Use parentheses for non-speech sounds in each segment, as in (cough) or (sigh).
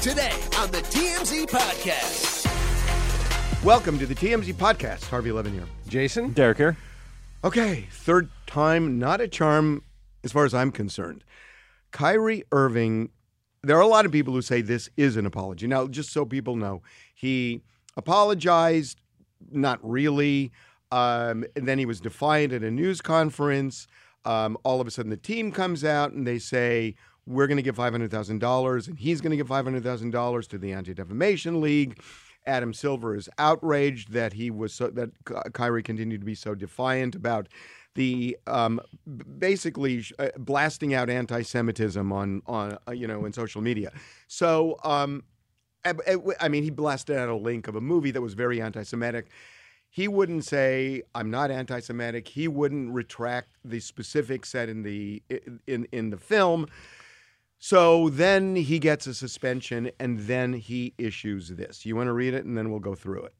today on the TMZ Podcast. Welcome to the TMZ podcast. Harvey Levin here. Jason? Derek here. Okay, third time, not a charm as far as I'm concerned. Kyrie Irving, there are a lot of people who say this is an apology. Now, just so people know, he apologized, not really. Um, and then he was defiant at a news conference. Um, all of a sudden, the team comes out and they say, We're going to give $500,000, and he's going to give $500,000 to the Anti Defamation League. Adam Silver is outraged that he was so, that Kyrie continued to be so defiant about the um, basically uh, blasting out anti-Semitism on on uh, you know in social media. So um, I, I mean, he blasted out a link of a movie that was very anti-Semitic. He wouldn't say I'm not anti-Semitic. He wouldn't retract the specifics said in the in in the film. So then he gets a suspension, and then he issues this. You want to read it, and then we'll go through it.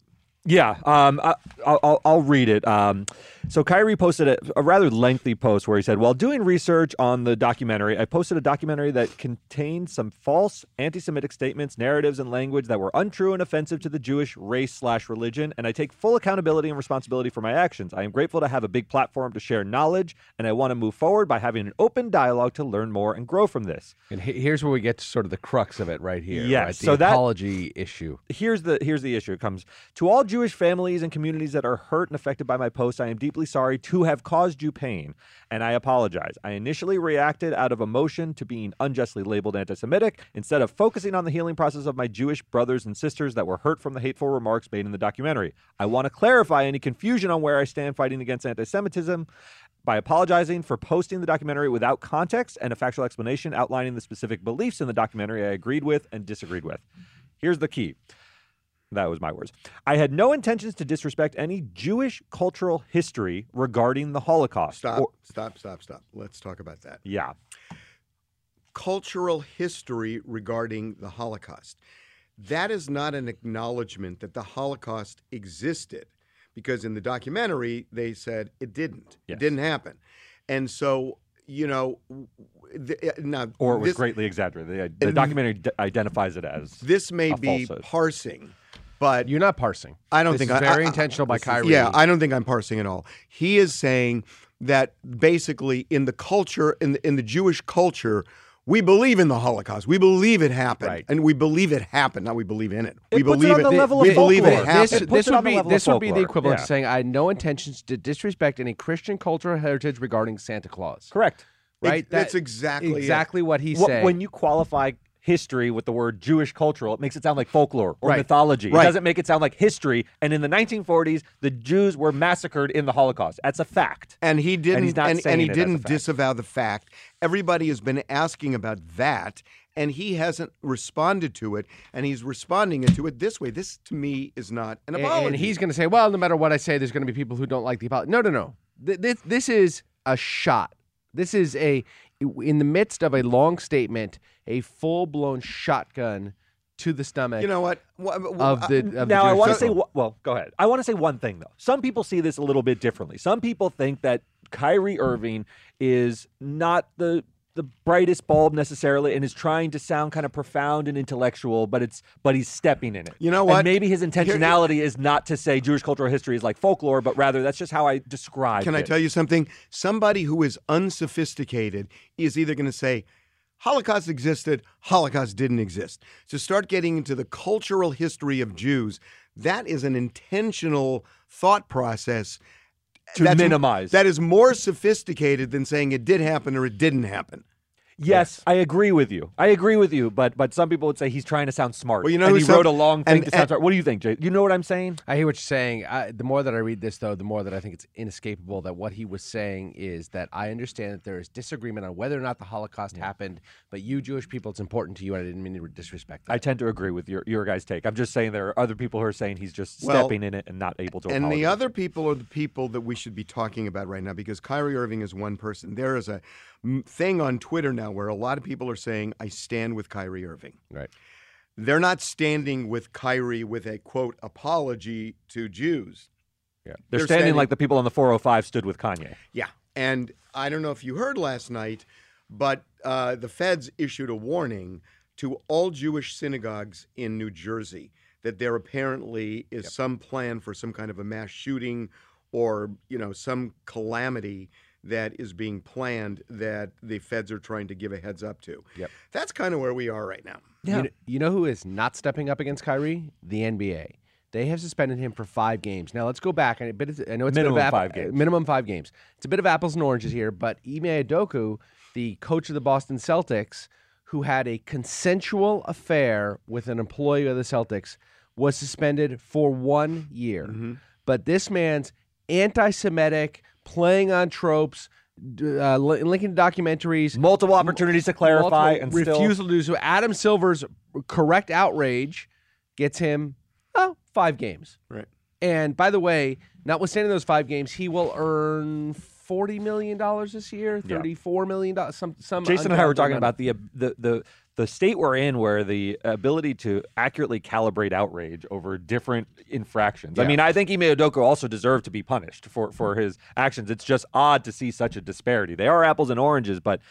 Yeah, um, I, I'll, I'll read it. Um, so Kyrie posted a, a rather lengthy post where he said, "While doing research on the documentary, I posted a documentary that contained some false anti-Semitic statements, narratives, and language that were untrue and offensive to the Jewish race slash religion, and I take full accountability and responsibility for my actions. I am grateful to have a big platform to share knowledge, and I want to move forward by having an open dialogue to learn more and grow from this." And here's where we get to sort of the crux of it right here. Yes, right? The so that- apology issue. here's the here's the issue. It comes to all Jewish families and communities that are hurt and affected by my post. I am deeply sorry to have caused you pain, and I apologize. I initially reacted out of emotion to being unjustly labeled anti-Semitic instead of focusing on the healing process of my Jewish brothers and sisters that were hurt from the hateful remarks made in the documentary. I want to clarify any confusion on where I stand fighting against anti-Semitism by apologizing for posting the documentary without context and a factual explanation outlining the specific beliefs in the documentary I agreed with and disagreed with. Here's the key. That was my words. I had no intentions to disrespect any Jewish cultural history regarding the Holocaust. Stop, Or- stop, stop, stop. Let's talk about that. yeah. Cultural history regarding the Holocaust. That is not an acknowledgement that the Holocaust existed because in the documentary they said it didn't. Yes. It didn't happen. And so, you know, the, uh, now Or it was this, greatly exaggerated. The, the documentary d- identifies it as. this may be falsehood. parsing, but You're not parsing. I don't This think is I- very I- I- intentional by this Kyrie. Yeah, I don't think I'm parsing at all. He is saying that basically in the culture, in the, in the Jewish culture, we believe in the Holocaust. We believe it happened, Right. and we believe it happened. Not we believe in it. we It puts it believe on the level of we believe it happened. this, this it would be this would be the equivalent Yeah. of saying I had no intentions to disrespect any Christian cultural heritage regarding Santa Claus. Correct. Right? Ex- that's exactly it. exactly what he's Wh- saying. When you qualify history with the word Jewish cultural, it makes it sound like folklore or Right. mythology. Right. It doesn't make it sound like history. And in the 1940s, the Jews were massacred in the Holocaust. That's a fact. and he didn't he's not and, saying he it didn't disavow the fact. Everybody has been asking about that, and he hasn't responded to it, and he's responding to it this way. This to me is not an And- apology. And he's going to say, well, no matter what I say, there's going to be people who don't like the apology. No, no, no. Th- This, this is a shot. This is a, in the midst of a long statement, a full blown shotgun to the stomach you know what? Wha- wha- of the. Of now the I want to say well, go ahead. I want to say one thing though. Some people see this a little bit differently. Some people think that Kyrie Irving is not the the brightest bulb necessarily and is trying to sound kind of profound and intellectual, but it's but he's stepping in it. You know And what? maybe his intentionality is not to say Jewish cultural history is like folklore, but rather that's just how I describe it. Can I tell you something? Somebody who is unsophisticated is either going to say, Holocaust existed, Holocaust didn't exist. To start getting into the cultural history of Jews, that is an intentional thought process To minimize. That is more sophisticated than saying it did happen or it didn't happen. Yes, I agree with you. I agree with you, but but some people would say he's trying to sound smart. Well, you know and who he some- wrote a long thing and- to sound and- smart. What do you think, Jay? You know what I'm saying? I hear what you're saying. I, the more that I read this, though, the more that I think it's inescapable that what he was saying is that I understand that there is disagreement on whether or not the Holocaust happened, but you Jewish people, it's important to you, and I didn't mean to disrespect that. I tend to agree with your your guys' take. I'm just saying there are other people who are saying he's just Well, stepping in it and not able to. And the apologize. other people are the people that we should be talking about right now because Kyrie Irving is one person. There is a thing on Twitter now where a lot of people are saying, I stand with Kyrie Irving. right. They're not standing with Kyrie with a quote apology to Jews. they're, they're standing, standing- like the people on the 405 stood with Kanye. Yeah. And I don't know if you heard last night, but uh, the feds issued a warning to all Jewish synagogues in New Jersey that there apparently is some plan for some kind of a mass shooting or you know some calamity that is being planned that the feds are trying to give a heads up to. Yep. That's kind of where we are right now. You, know, you know who is not stepping up against Kyrie? The NBA. They have suspended him for five games. Now let's go back. And a bit of, I know it's a Minimum bit of app- five games. Minimum five games. It's a bit of apples and oranges here, but Ime Udoka, the coach of the Boston Celtics, who had a consensual affair with an employee of the Celtics, was suspended for one year. Mm-hmm. But this man's anti-Semitic, playing on tropes, uh, linking to documentaries, Multiple opportunities to clarify and still refusal to do so. Adam Silver's correct outrage gets him oh five games. Right. And by the way, notwithstanding those five games, he will earn forty million dollars this year, Yeah. thirty-four million dollars. Some some. Jason and I were talking amount. about the the the the state we're in, where the ability to accurately calibrate outrage over different infractions. I mean, I think Ime Udoka also deserved to be punished for for his actions. It's just odd to see such a disparity. They are apples and oranges, but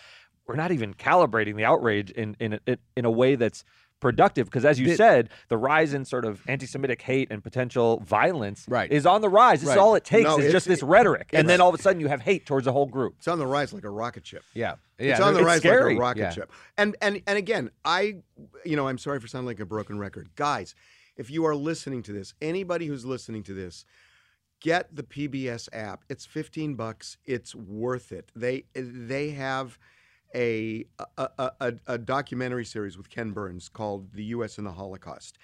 we're not even calibrating the outrage in in a, in a way that's productive because as you said the rise in sort of anti-semitic hate and potential violence Right. is on the rise this Right. is all it takes No, is just this rhetoric and then all of a sudden you have hate towards a whole group It's on the rise like a rocket ship. Yeah, yeah. it's on the it's rise scary. like a rocket Yeah. ship. And and and again, I you know, I'm sorry for sounding like a broken record. Guys, if you are listening to this, anybody who's listening to this, get the PBS app. It's 15 bucks. It's worth it. They they have a a, a, a, documentary series with Ken Burns called The US and the Holocaust.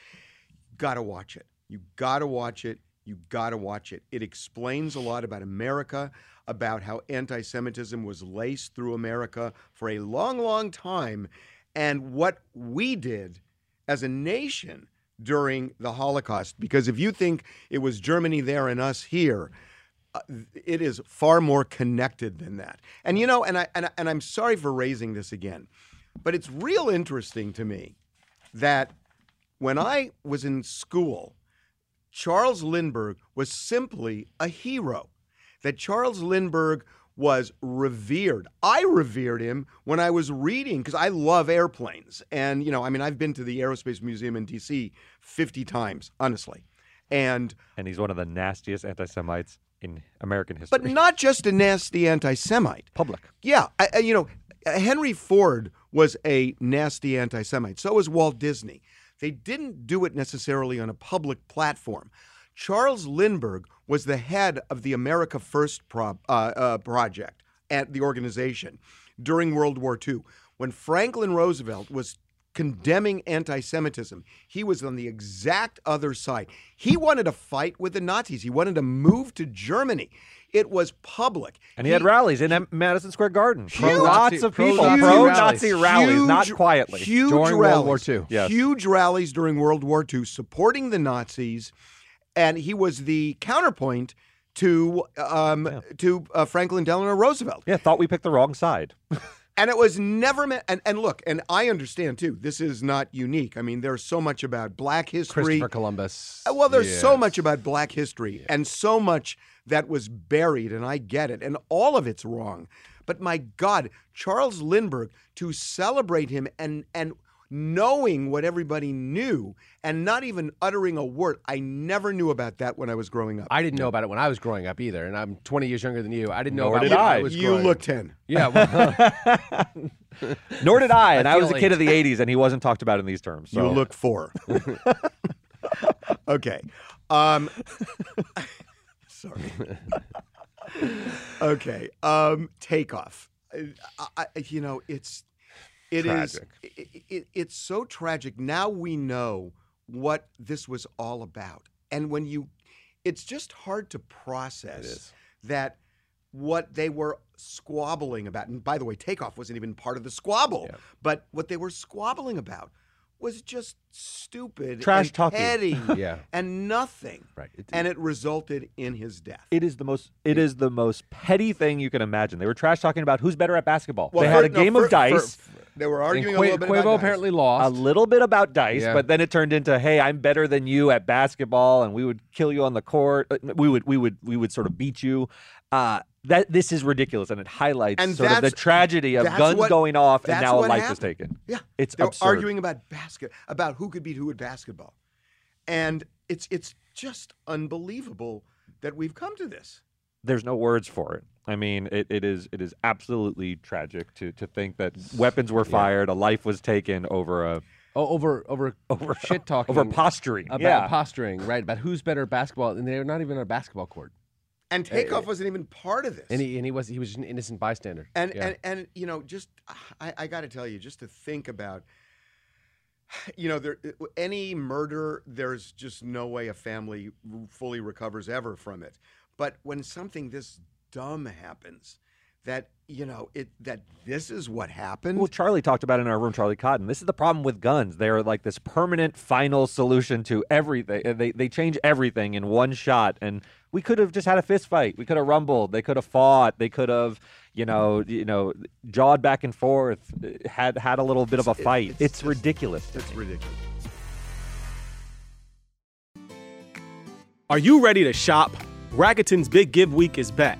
Got to watch it. You got to watch it. You got to watch it. It explains a lot about America, about how anti Semitism was laced through America for a long, long time, and what we did as a nation during the Holocaust. Because if you think it was Germany there and us here, Uh, it is far more connected than that. And you know, and I and, I, and I'm sorry for raising this again, but it's real interesting to me that when I was in school, Charles Lindbergh was simply a hero. That Charles Lindbergh was revered. I revered him when I was reading because I love airplanes. And, you know, I mean, I've been to the Aerospace Museum in DC 50 times, honestly. And and he's one of the nastiest anti-Semites in American history. but not just a nasty anti-Semite. public. Yeah, I, I- you know, Henry Ford was a nasty anti-Semite. So was Walt Disney. They didn't do it necessarily on a public platform. Charles Lindbergh was the head of the America First pro- uh, uh, project at the organization during World War II. When Franklin Roosevelt was condemning anti Semitism, he was on the exact other side. He wanted to fight with the Nazis, he wanted to move to Germany. It was public. And he, had rallies in Madison Square Garden. Huge- Lots of people. pro-Nazi Pro-Nazi rallies. rallies, not quietly. Huge During World rallies, War II. Yes. Huge rallies during World War II supporting the Nazis, and he was the counterpoint to um, to uh, Franklin Delano Roosevelt. Yeah, thought we picked the wrong side. (laughs) And it was never meant. And, and look, and I understand too. This is not unique. I mean, there's so much about Black history. Christopher Columbus. Uh, Well, there's so much about black history and so much that was buried, and I get it, and all of it's wrong. But my God, Charles Lindbergh, to celebrate him and and knowing what everybody knew and not even uttering a word, I never knew about that when I was growing up. I didn't know about it when I was growing up either, and I'm 20 years younger than you. I didn't know Nor about did it when I. was you growing look up. ten. Yeah. Well, (laughs) Nor did I, and I, feel was a like- kid of the '80s, and he wasn't talked about in these terms. So. You look four. (laughs) okay. Um, (laughs) sorry. okay. Um, takeoff. I, I, you know, it's it is Tragic. it, it, it's so tragic. Now we know what this was all about, and when you, it's just hard to process that what they were squabbling about. And by the way, takeoff wasn't even part of the squabble, Yeah. but what they were squabbling about was just stupid, Trash and talking. petty, (laughs) Yeah. and nothing. right. It- And it resulted in his death. It is the most. It is the most petty thing you can imagine. They were trash talking about who's better at basketball. they had fir- a no, game fir- of dice. fir- they were and arguing a little bit Quavo about dice. apparently a little bit about dice, Yeah. but then it turned into, "Hey, I'm better than you at basketball, and we would kill you on the court. Uh, We would, we would, we would sort of beat you." Uh, that this is ridiculous, and it highlights And sort of the tragedy of that's guns what- going off, and now a what life is taken. Yeah, It's they're absurd. arguing about basket about who could beat who at basketball, and it's it's just unbelievable that we've come to this. There's no words for it. I mean, it, it is it is absolutely tragic to to think that weapons were fired, a life was taken over a Oh, over over (laughs) over shit (laughs) talking over posturing. about yeah, posturing, right? About who's better at basketball, and they're not even on a basketball court. And Takeoff wasn't even part of this. And he and he was he was just an innocent bystander. and Yeah. and and you know, just I, I got to tell you, just to think about, (sighs) you know, there any murder, there's just no way a family fully recovers ever from it. But when something this dumb happens, that you know it that this is what happened. Well, Charlie talked about it in our room, Charlie Cotton. This is the problem with guns. They're like this permanent final solution to everything. They they change everything in one shot. And we could have just had a fist fight. We could have rumbled. They could have fought. They could have, you know, you know, jawed back and forth. uh, Had had a little bit of a It's- fight. it's It's, just- ridiculous. it's me. ridiculous. Are you ready to shop? Rakuten's Big Give Week is back.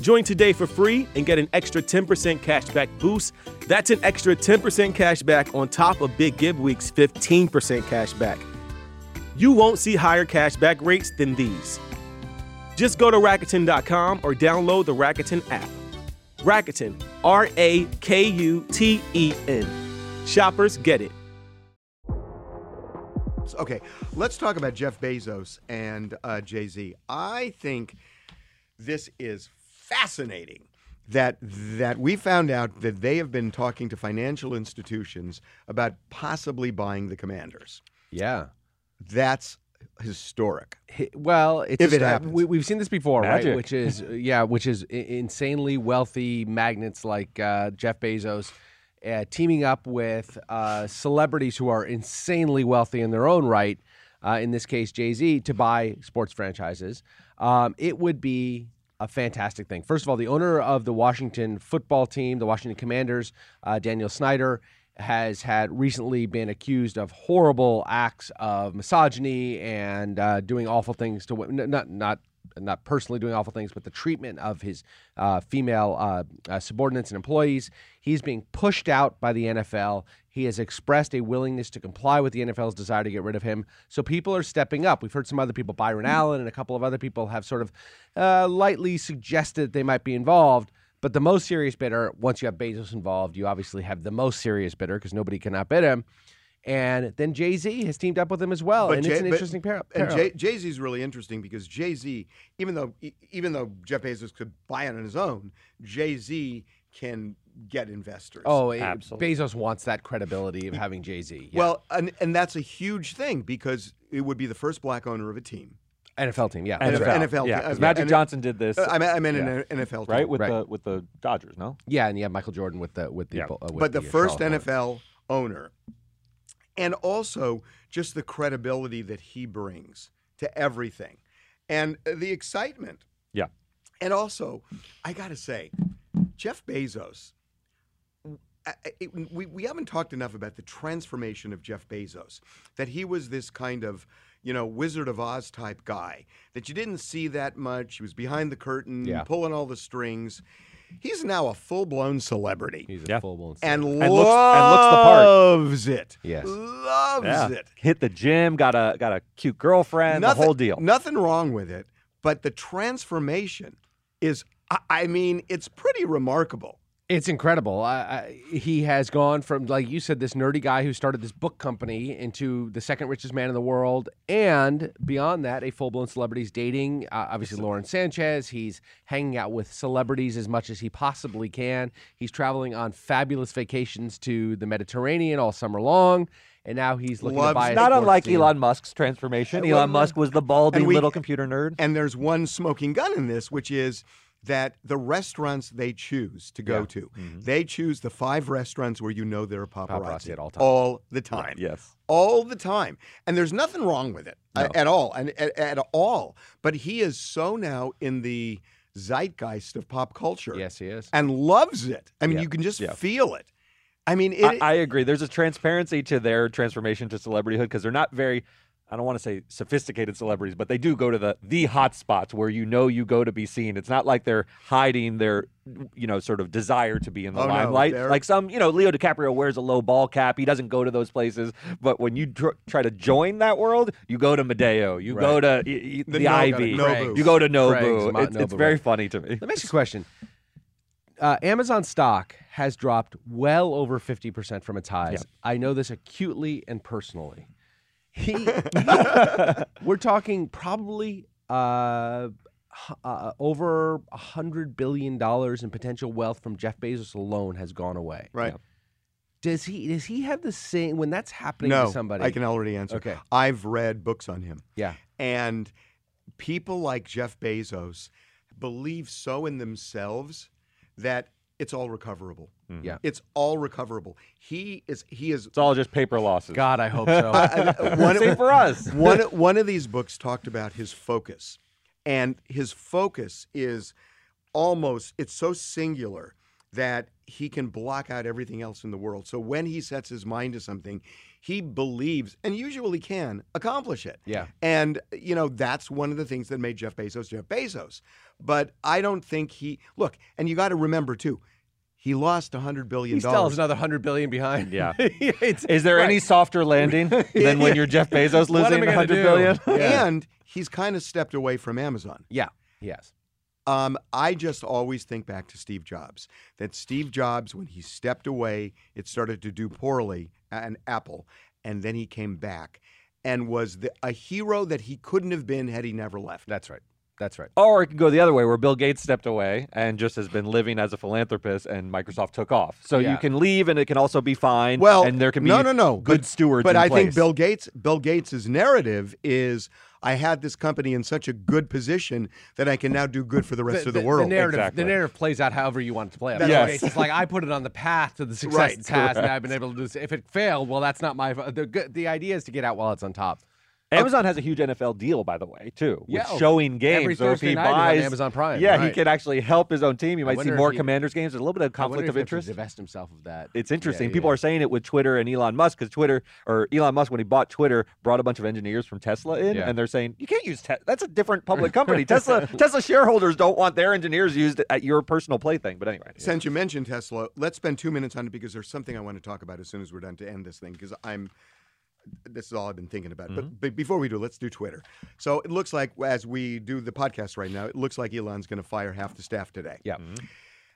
Join today for free and get an extra 10% cashback boost. That's an extra 10% cashback on top of Big Give Week's 15% cashback. You won't see higher cashback rates than these. Just go to Rakuten.com or download the Rakuten app. Rakuten, R A K U T E N. Shoppers get it. Okay, let's talk about Jeff Bezos and uh, Jay Z. I think this is fascinating that that we found out that they have been talking to financial institutions about possibly buying the Commanders. yeah. That's historic. Well, it's If it uh, happens. we, we've seen this before, Magic. right? Which is yeah, which is insanely wealthy magnets like uh, Jeff Bezos uh, teaming up with uh, celebrities who are insanely wealthy in their own right. Uh, in this case, Jay Z to buy sports franchises. Um, it would be a fantastic thing. First of all, the owner of the Washington football team, the Washington Commanders, uh, Daniel Snyder, has had recently been accused of horrible acts of misogyny and uh, doing awful things to women. Not not not personally doing awful things, but the treatment of his uh, female uh, uh, subordinates and employees. He's being pushed out by the NFL. He has expressed a willingness to comply with the NFL's desire to get rid of him. So people are stepping up. We've heard some other people, Byron Allen and a couple of other people, have sort of uh, lightly suggested they might be involved. But the most serious bidder, once you have Bezos involved, you obviously have the most serious bidder because nobody can outbid him. And then Jay Z has teamed up with him as well, and it's an but- interesting pair. And. Jay, Jay Z is really interesting because Jay Z, even though e- even though Jeff Bezos could buy it on his own, Jay Z can get investors. Oh, it- Absolutely. Bezos wants that credibility of having Jay Z. well, and and that's a huge thing because it would be the first black owner of a team. NFL team, yeah, NFL. that's right. NFL yeah, uh, 'cause yeah, Magic and- Johnson did this, Uh, I meant, I meant Yeah. an NFL team. right with Right. the with the Dodgers. No, yeah, and yeah, Michael Jordan with the with the, Yeah. uh, with but the, uh, first Charlotte Hornets. NFL owner, and also just the credibility that he brings to everything, and uh, the excitement. Yeah. And also, I got to say, Jeff Bezos. I- I- it- we, we haven't talked enough about the transformation of Jeff Bezos. That he was this kind of, you know, Wizard of Oz type guy that you didn't see that much. He was behind the curtain, Yeah. pulling all the strings. He's now a full blown celebrity He's a Yeah. full blown celebrity and, looks- and looks the part. loves it. Yes. loves yeah, it. hit the gym, got a got a cute girlfriend, nothing, the whole deal. Nothing wrong with it, but the transformation is. I, I mean, it's pretty remarkable. It's incredible. I, I, he has gone from, like you said, this nerdy guy who started this book company into the second richest man in the world, and beyond that, a full blown celebrity. He's dating, uh, obviously, Lauren Sanchez. He's hanging out with celebrities as much as he possibly can. He's traveling on fabulous vacations to the Mediterranean all summer long, and now he's looking Loves- to buy a Not unlike team. Elon Musk's transformation. Elon Musk was the baldy we- little computer nerd. And there's one smoking gun in this, which is that the restaurants they choose to go Yeah. to, Mm-hmm. they choose the five restaurants where you know there are paparazzi, Paparazzi at all times. all the time. Yes. all the time, and there's nothing wrong with it uh, No. at all, and at, at all. But he is so now in the zeitgeist of pop culture, Yes, he is. and loves it. I mean, Yeah. you can just Yeah. feel it. I mean, it, I, I agree. There's a transparency to their transformation to celebrityhood because they're not very. I don't want to say sophisticated celebrities, but they do go to the the hot spots where you know you go to be seen. It's not like they're hiding their, you know, sort of desire to be in the Oh, limelight. they're- like some, you know, Leo DiCaprio wears a low ball cap. He doesn't go to those places. But when you tr- try to join that world, you go to Medeo, you go to y- y- the, The Nobu, Ivy, Nobu. you go to Nobu. Craig's, Mount It's, it's very funny to me. Let me ask you a question. Uh, Amazon stock has dropped well over 50% from its highs. I know this acutely and personally. (laughs) He, we're talking probably uh, uh, over a $100 billion in potential wealth from Jeff Bezos alone has gone away. right. Does he does he have the same when that's happening No, to somebody? I can already answer. Okay. I've read books on him. Yeah. And people like Jeff Bezos believe so in themselves that it's all recoverable. Mm-hmm. Yeah. It's all recoverable. He is he is It's all just paper losses. God, I hope so. (laughs) (laughs) one, Same for us. (laughs) one one of these books talked about his focus. And his focus is almost it's so singular that he can block out everything else in the world. So when he sets his mind to something, he believes and usually can accomplish it. Yeah. And you know, that's one of the things that made Jeff Bezos Jeff Bezos. But I don't think he look, and you got to remember too, he lost a hundred billion he still has another $100 billion behind. Yeah. (laughs) It's- Is there any softer landing (laughs) than when you're Jeff Bezos losing I gonna 100 do? billion? (laughs) Yeah. And he's kind of stepped away from Amazon. Yeah. Yes. Um, I just always think back to Steve Jobs. That Steve Jobs, when he stepped away, it started to do poorly and Apple, and then he came back and was the, a hero that he couldn't have been had he never left. That's right. That's right. Or it could go the other way, where Bill Gates stepped away and just has been living as a philanthropist, and Microsoft took off. So Yeah. you can leave, and it can also be fine. Well, and there can be no, no, no, good but, stewards. But in I think. Bill Gates, Bill Gates's narrative is, I had this company in such a good position that I can now do good for the rest of the, world. The narrative, Exactly. the narrative plays out however you want it to play out. That's Yes. right. It's like I put it on the path to the (laughs) success Right, it's has, and I've been able to do this. If it failed, well, that's not my. The good. The idea is to get out while it's on top. Amazon has a huge NFL deal, by the way, too, with Yeah, oh, showing games. every so if he night on buys Amazon Prime, yeah, he can actually help his own team. You might see more he- Commanders games. There's a little bit of I conflict if of he has to interest. Divest himself of that. It's interesting. Yeah, People yeah. are saying it with Twitter and Elon Musk because Twitter or Elon Musk, when he bought Twitter, brought a bunch of engineers from Tesla in, Yeah. and they're saying you can't use Tesla. That's a different public (laughs) company. Tesla Tesla shareholders don't want their engineers used at your personal plaything. But anyway, Since you mentioned Tesla, let's spend two minutes on it because there's something I want to talk about as soon as we're done to end this thing because I'm. This is all I've been thinking about. But, mm-hmm. but before we do, let's do Twitter. So it looks like as we do the podcast right now, it looks like Elon's going to fire half the staff today. Yeah. Mm-hmm.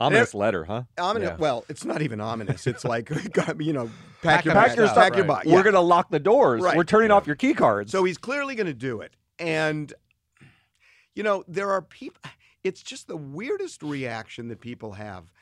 ominous letter, huh? Ominous. Yeah. Well, it's not even ominous. It's like, (laughs) you know, pack, Pack your up bags, your stuff, pack your right. bag. We're gonna lock the doors. Right. We're turning off your key cards. So he's clearly going to do it. And, you know, there are people, it's just the weirdest reaction that people have.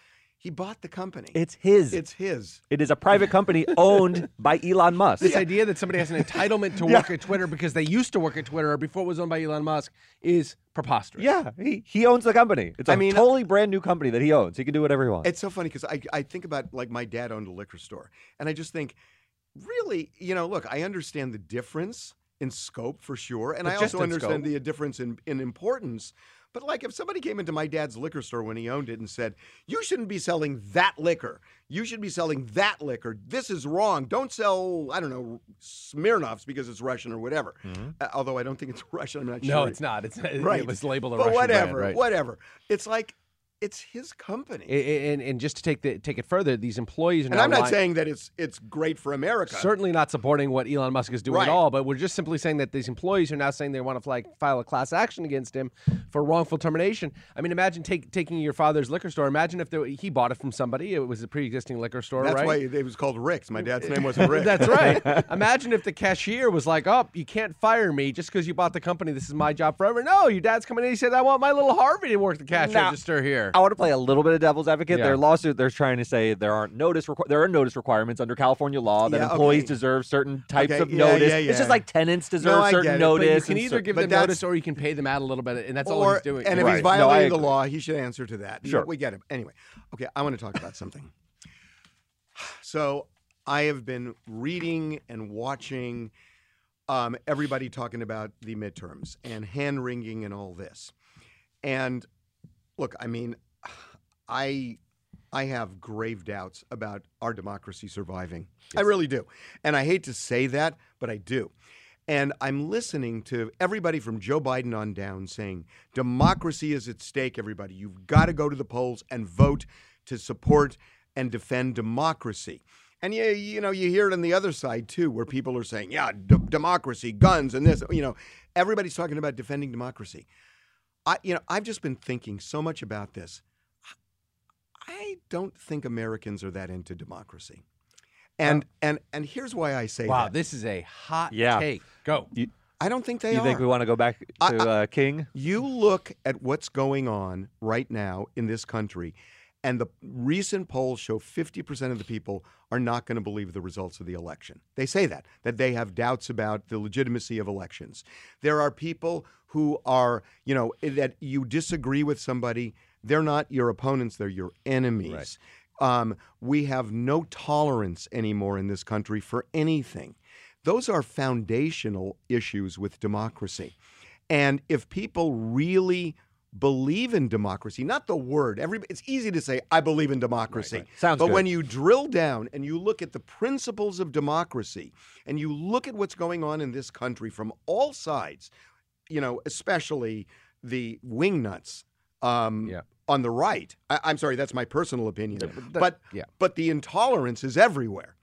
He bought the company. it's his. it's his. it is a private company (laughs) owned by Elon Musk. This idea that somebody has an entitlement to (laughs) work at Twitter because they used to work at Twitter or before it was owned by Elon Musk is preposterous. yeah, he, he owns the company. It's a I mean- totally brand new company that he owns. He can do whatever he wants. It's so funny because I, I think about like my dad owned a liquor store. And I just think, really, you know, look, I understand the difference in scope for sure. And But I also understand scope. the difference in, in importance. But like if somebody came into my dad's liquor store when he owned it and said, You shouldn't be selling that liquor. You should be selling that liquor. This is wrong. Don't sell, I don't know, Smirnoffs because it's Russian or whatever. Uh, although I don't think it's (laughs) Russian. I'm not sure. No, it's not. It's Right. It was labeled a But Russian whatever, brand, right? whatever. It's like it's his company. And, and just to take the take it further, these employees are and I'm not lying- saying that it's it's great for America. certainly not supporting what Elon Musk is doing Right. at all, but we're just simply saying that these employees are now saying they want to like file a class action against him for wrongful termination. I mean, imagine take, taking your father's liquor store. Imagine if there, he bought it from somebody. It was a pre-existing liquor store, That's right? why it was called Rick's. My dad's name wasn't (laughs) Rick. That's right. (laughs) Imagine if the cashier was like, "Oh, you can't fire me just because you bought the company. This is my job forever." No, your dad's coming in. He said, "I want my little Harvey to work the cash register here." There. I want to play a little bit of devil's advocate. Yeah. Their lawsuit, they're trying to say there aren't notice. Requ- there are notice requirements under California law that Yeah, employees okay. deserve certain types Okay, of yeah, notice. yeah, It's just like tenants deserve I certain get it, but you But you notice. can either give them notice or you can pay them out a little bit, and that's all or, he's doing. and if Right. he's No, violating the law, he should answer to that. Sure. we get him. Anyway, okay, I want to talk about something. (sighs) So I have been reading and watching um, everybody talking about the midterms and hand wringing and all this. And look, I mean, (sighs) I I have grave doubts about our democracy surviving. I really do. And I hate to say that, but I do. And I'm listening to everybody from Joe Biden on down saying democracy is at stake, everybody. You've got to go to the polls and vote to support and defend democracy. And you, you know, you hear it on the other side too, where people are saying, yeah, d- democracy, guns, and this. You know, everybody's talking about defending democracy. I, you know, I've just been thinking so much about this. I don't think Americans are that into democracy. And and and here's why I say that. wow, that. this is a hot Yeah. take. Go. I don't think they you are. think we want to go back to I- I- uh, King? You look at what's going on right now in this country, and the recent polls show 50% of the people are not going to believe the results of the election. They say that, that they have doubts about the legitimacy of elections. There are people who are, you know, that you disagree with somebody, they're not your opponents, they're your enemies. Um, we have no tolerance anymore in this country for anything. Those are foundational issues with democracy. And if people really believe in democracy, not the word, every, it's easy to say, I believe in democracy. Sounds but good. when you drill down and you look at the principles of democracy and you look at what's going on in this country from all sides, you know, especially the wingnuts um, Yeah. on the right. I, I'm sorry, that's my personal opinion. but but that- yeah. but the intolerance is everywhere.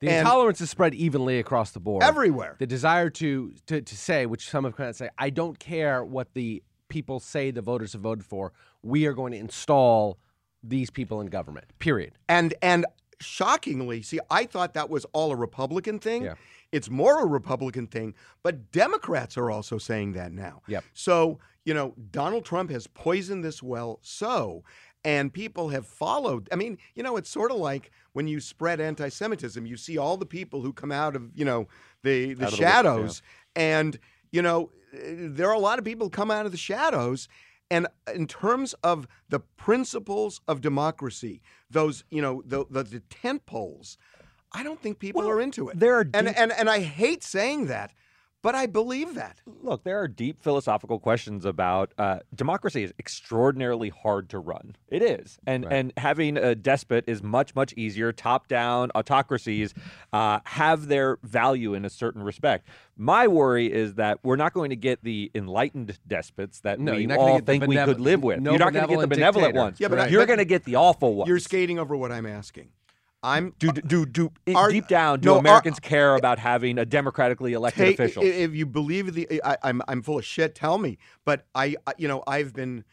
The And- intolerance is spread evenly across the board. Everywhere. The desire to, to to say, which some have kind of say, I don't care what the people say the voters have voted for. We are going to install these people in government. Period. And and shockingly, see, I thought that was all a Republican thing. Yeah. It's more a Republican thing, but Democrats are also saying that now. Yep. So, you know, Donald Trump has poisoned this well so and people have followed. I mean, you know, it's sort of like when you spread anti-Semitism, you see all the people who come out of, you know, the the Out of the shadows and, you know, there are a lot of people come out of the shadows and in terms of the principles of democracy, those you know the the, the tent poles, I don't think people Well, are into it. there are and and and I hate saying that, but I believe that. Look, there are deep philosophical questions about uh, democracy is extraordinarily hard to run. It is, and and having a despot is much much easier. Top down autocracies uh, have their value in a certain respect. My worry is that we're not going to get the enlightened despots that No, we you're not gonna all get the think we could live with. no you're not going to get the benevolent benevolent dictator. ones. Yeah, but I- you're going to get the awful ones. You're skating over what I'm asking. I'm do do do Are- deep down. Do no, are- Americans care about having a democratically elected take, official? If you believe the, I, I'm I'm full of shit. Tell me. But I, I- you know, I've been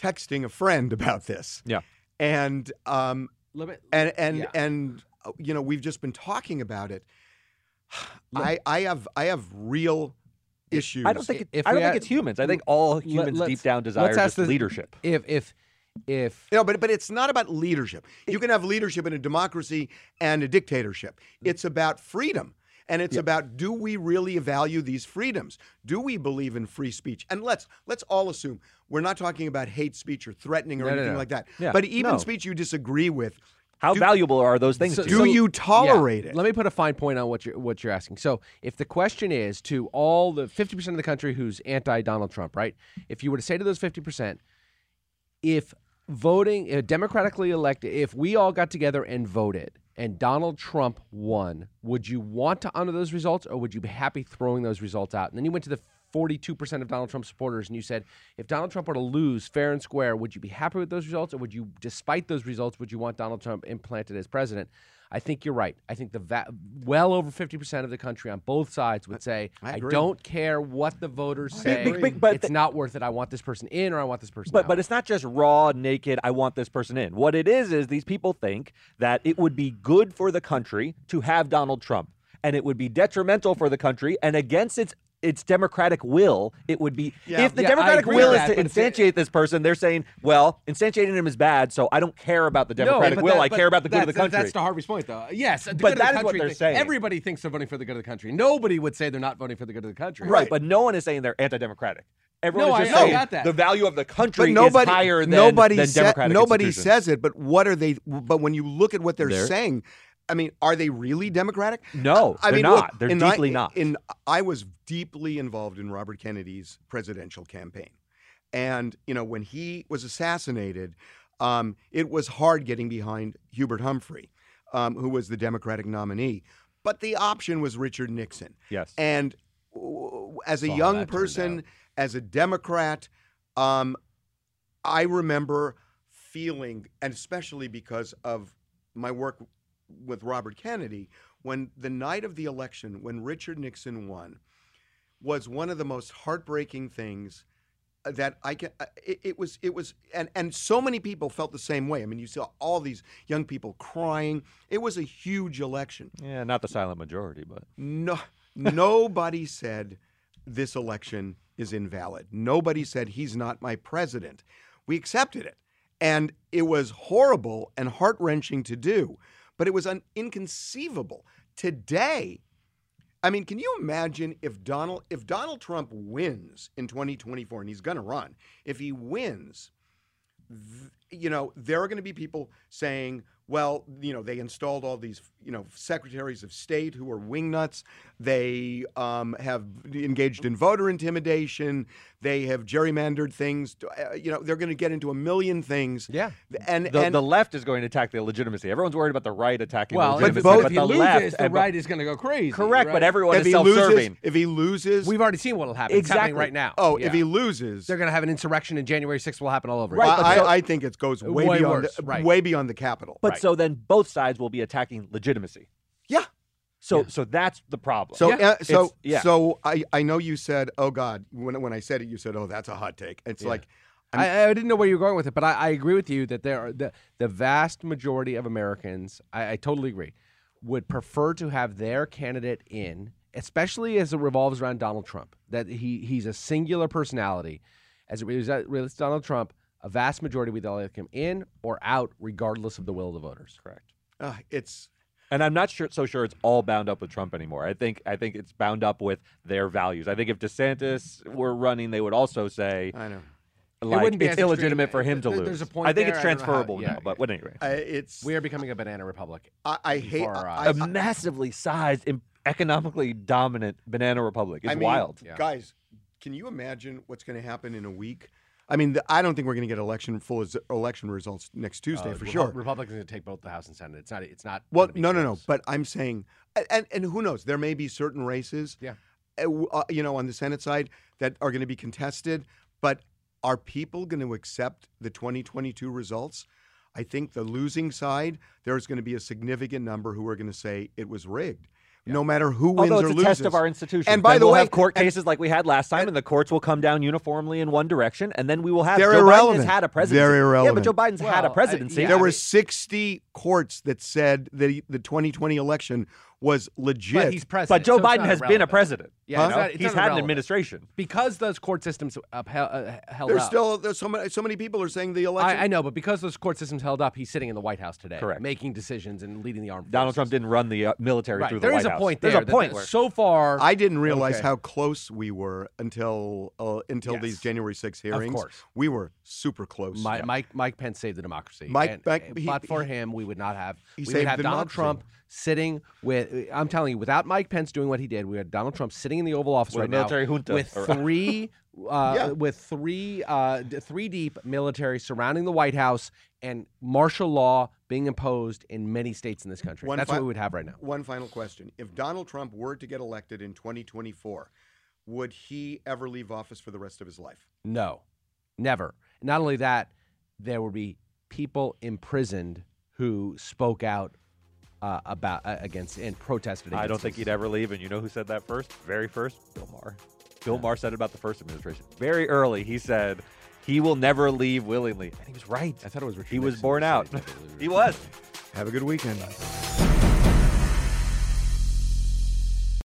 texting a friend (laughs) about this. Yeah. And um, Limit, and and Yeah. and uh, you know we've just been talking about it. (sighs) I I have I have real issues. I don't think it, If I don't think had- it's humans. I think all humans let's- deep down desire just the- leadership. if if if No, but but it's not about leadership. You can have leadership in a democracy and a dictatorship. Mm-hmm. It's about freedom. And it's about do we really value these freedoms? Do we believe in free speech? And let's let's all assume we're not talking about hate speech or threatening or No, no, anything no. like that. Yeah, but even no. speech you disagree with, How do- valuable are those things So- do you? you tolerate Yeah. it? Let me put a fine point on what you're what you're asking. So, if the question is to all the 50% of the country who's anti Donald Trump, right? If you were to say to those 50%, if voting uh, democratically elected, if we all got together and voted and Donald Trump won, would you want to honor those results or would you be happy throwing those results out? And then you went to the 42% of Donald Trump supporters and you said, if Donald Trump were to lose fair and square, would you be happy with those results or would you, despite those results, would you want Donald Trump implanted as president? I think you're right. I think the va- well over 50% of the country on both sides would say, I I, agree. don't care what the voters say. but- but- but it's the- not worth it. I want this person in or I want this person But out. but it's not just raw, naked. I want this person in. What it is is these people think that it would be good for the country to have Donald Trump, and it would be detrimental for the country and against its it's democratic will, it would be Yeah. if the Yeah, democratic will with is to but instantiate this person, they're saying, well, instantiating him is bad, so I don't care about the democratic but will. that- I care about the good of the country. That's to Harvey's point, though. Yes, the But good of the is what they're thing- saying. Everybody thinks they're voting for the good of the country. Nobody would say they're not voting for the good of the country. Right, but no one is saying they're anti-democratic. Everyone No, is just I saying got that. the value of the country But nobody, is higher than, nobody, than sa- democratic nobody says it. But what are they? But when you look at what they're, They're- saying, I mean, are they really democratic? No, I they're mean, not. look, They're deeply I, not. In I was deeply involved in Robert Kennedy's presidential campaign, and you know when he was assassinated, um, it was hard getting behind Hubert Humphrey, um, who was the Democratic nominee. But the option was Richard Nixon. Yes. And w- as a Saw young person, as a Democrat, um, I remember feeling, and especially because of my work with Robert Kennedy, when the night of the election, when Richard Nixon won, was one of the most heartbreaking things that I can. It, it was. It was, and and so many people felt the same way. I mean, you saw all these young people crying. It was a huge election. yeah, not the silent majority, but No, nobody (laughs) said this election is invalid. Nobody said he's not my president. We accepted it. And it was horrible and heart wrenching to do, but it was un- inconceivable. Today, I mean, can you imagine if Donald if Donald Trump wins in 2024 and he's going to run, if he wins, you know, there are going to be people saying, well, you know, they installed all these, you know, secretaries of state who are wingnuts. They um, have engaged in voter intimidation. They have gerrymandered things. To, uh, you know, they're going to get into a million things. Yeah. And the, and the left is going to attack the legitimacy. Everyone's worried about the right attacking Well, the if, legitimacy, both- if but he the loses, left the right is going to go crazy. correct, right? but everyone if is he self-serving. if he loses, We've already seen what will happen. It's happening Exactly. right now. oh, Yeah. if he loses, they're going to have an insurrection in January 6th. Will happen all over. Right, again. but I, so- I think it goes way, Way beyond worse, the, right. way beyond the Capitol. But Right. so then both sides will be attacking legitimacy. yeah. So so that's the problem. So, Yeah. uh, so, yeah. so I, I know you said, oh God, when, when I said it, you said, oh, that's a hot take. It's like, I, I didn't know where you were going with it, but I, I agree with you that there are the, the vast majority of Americans, I, I totally agree, would prefer to have their candidate in, especially as it revolves around Donald Trump. That he he's a singular personality. As it relates relates to Donald Trump, a vast majority would either like him in or out, regardless of the will of the voters. correct. uh, it's, And I'm not sure so sure it's all bound up with Trump anymore. I think I think it's bound up with their values. I think if DeSantis were running, they would also say I know. like wouldn't be it's as extreme. illegitimate for him to There- lose. there's a point I think there. it's I how- transferable yeah. now. But, but anyway, I, it's, We are becoming a banana republic. I, I hate, before our eyes. a I, massively sized, im- economically dominant banana republic is I mean, wild. Yeah. Guys, can you imagine what's going to happen in a week? I mean, the, I don't think we're going to get election full election results next Tuesday Uh, for Repu- sure. Republicans are going to take both the House and Senate. It's not. It's not. Well, no, no, no. But I'm saying, and and who knows? There may be certain races, Yeah. uh, uh, you know, on the Senate side that are going to be contested. But are people going to accept the 2022 results? I think the losing side, there's going to be a significant number who are going to say it was rigged, no matter who wins Although or it's a loses. test of our institutions. And by Then the we'll way, have court and- cases like we had last time, and, the courts will come down uniformly in one direction, and then we will have. They're Joe Biden has had a presidency. They're Yeah, but Joe Biden's had a Well, I- presidency. yeah, there I were mean- 60 courts that said that he- the 2020 election was legit. But he's president. But Joe so Biden not has been a president. Yeah, you it's know? not- it's he's not had an administration. because those court systems upheld, uh, held there's up. still there's so many so many people are saying the election. I, I know, but because those court systems held up, he's sitting in the White House today, Correct. making decisions and leading the armed Donald forces. Trump didn't run the uh, military Right. through the There White is a House. point There's a point so far, I didn't realize Okay. how close we were until uh, until these January 6 hearings. Of course. we were super close. Mi- Mike Mike Pence saved the democracy. Mike- and, Mike- he- but for him, we would not have. He we saved would have the Donald democracy. Trump sitting with. I'm telling you, without Mike Pence doing what he did, we had Donald Trump sitting in the Oval Office With right military now junta with around. three. (laughs) Uh, Yeah. With three, uh, three deep military surrounding the White House and martial law being imposed in many states in this country. One That's fi- what we would have right now. One final question: If Donald Trump were to get elected in 2024, would he ever leave office for the rest of his life? No, never. Not only that, there would be people imprisoned who spoke out uh, about uh, against and protested. I don't think his- he'd ever leave. And you know who said that first? Very first? Bill Maher. Bill Maher said it about the first administration. Very early, he said he will never leave willingly. And he was right. I thought it was Richard (laughs) He was Nixon born out. he he was. Have a good weekend.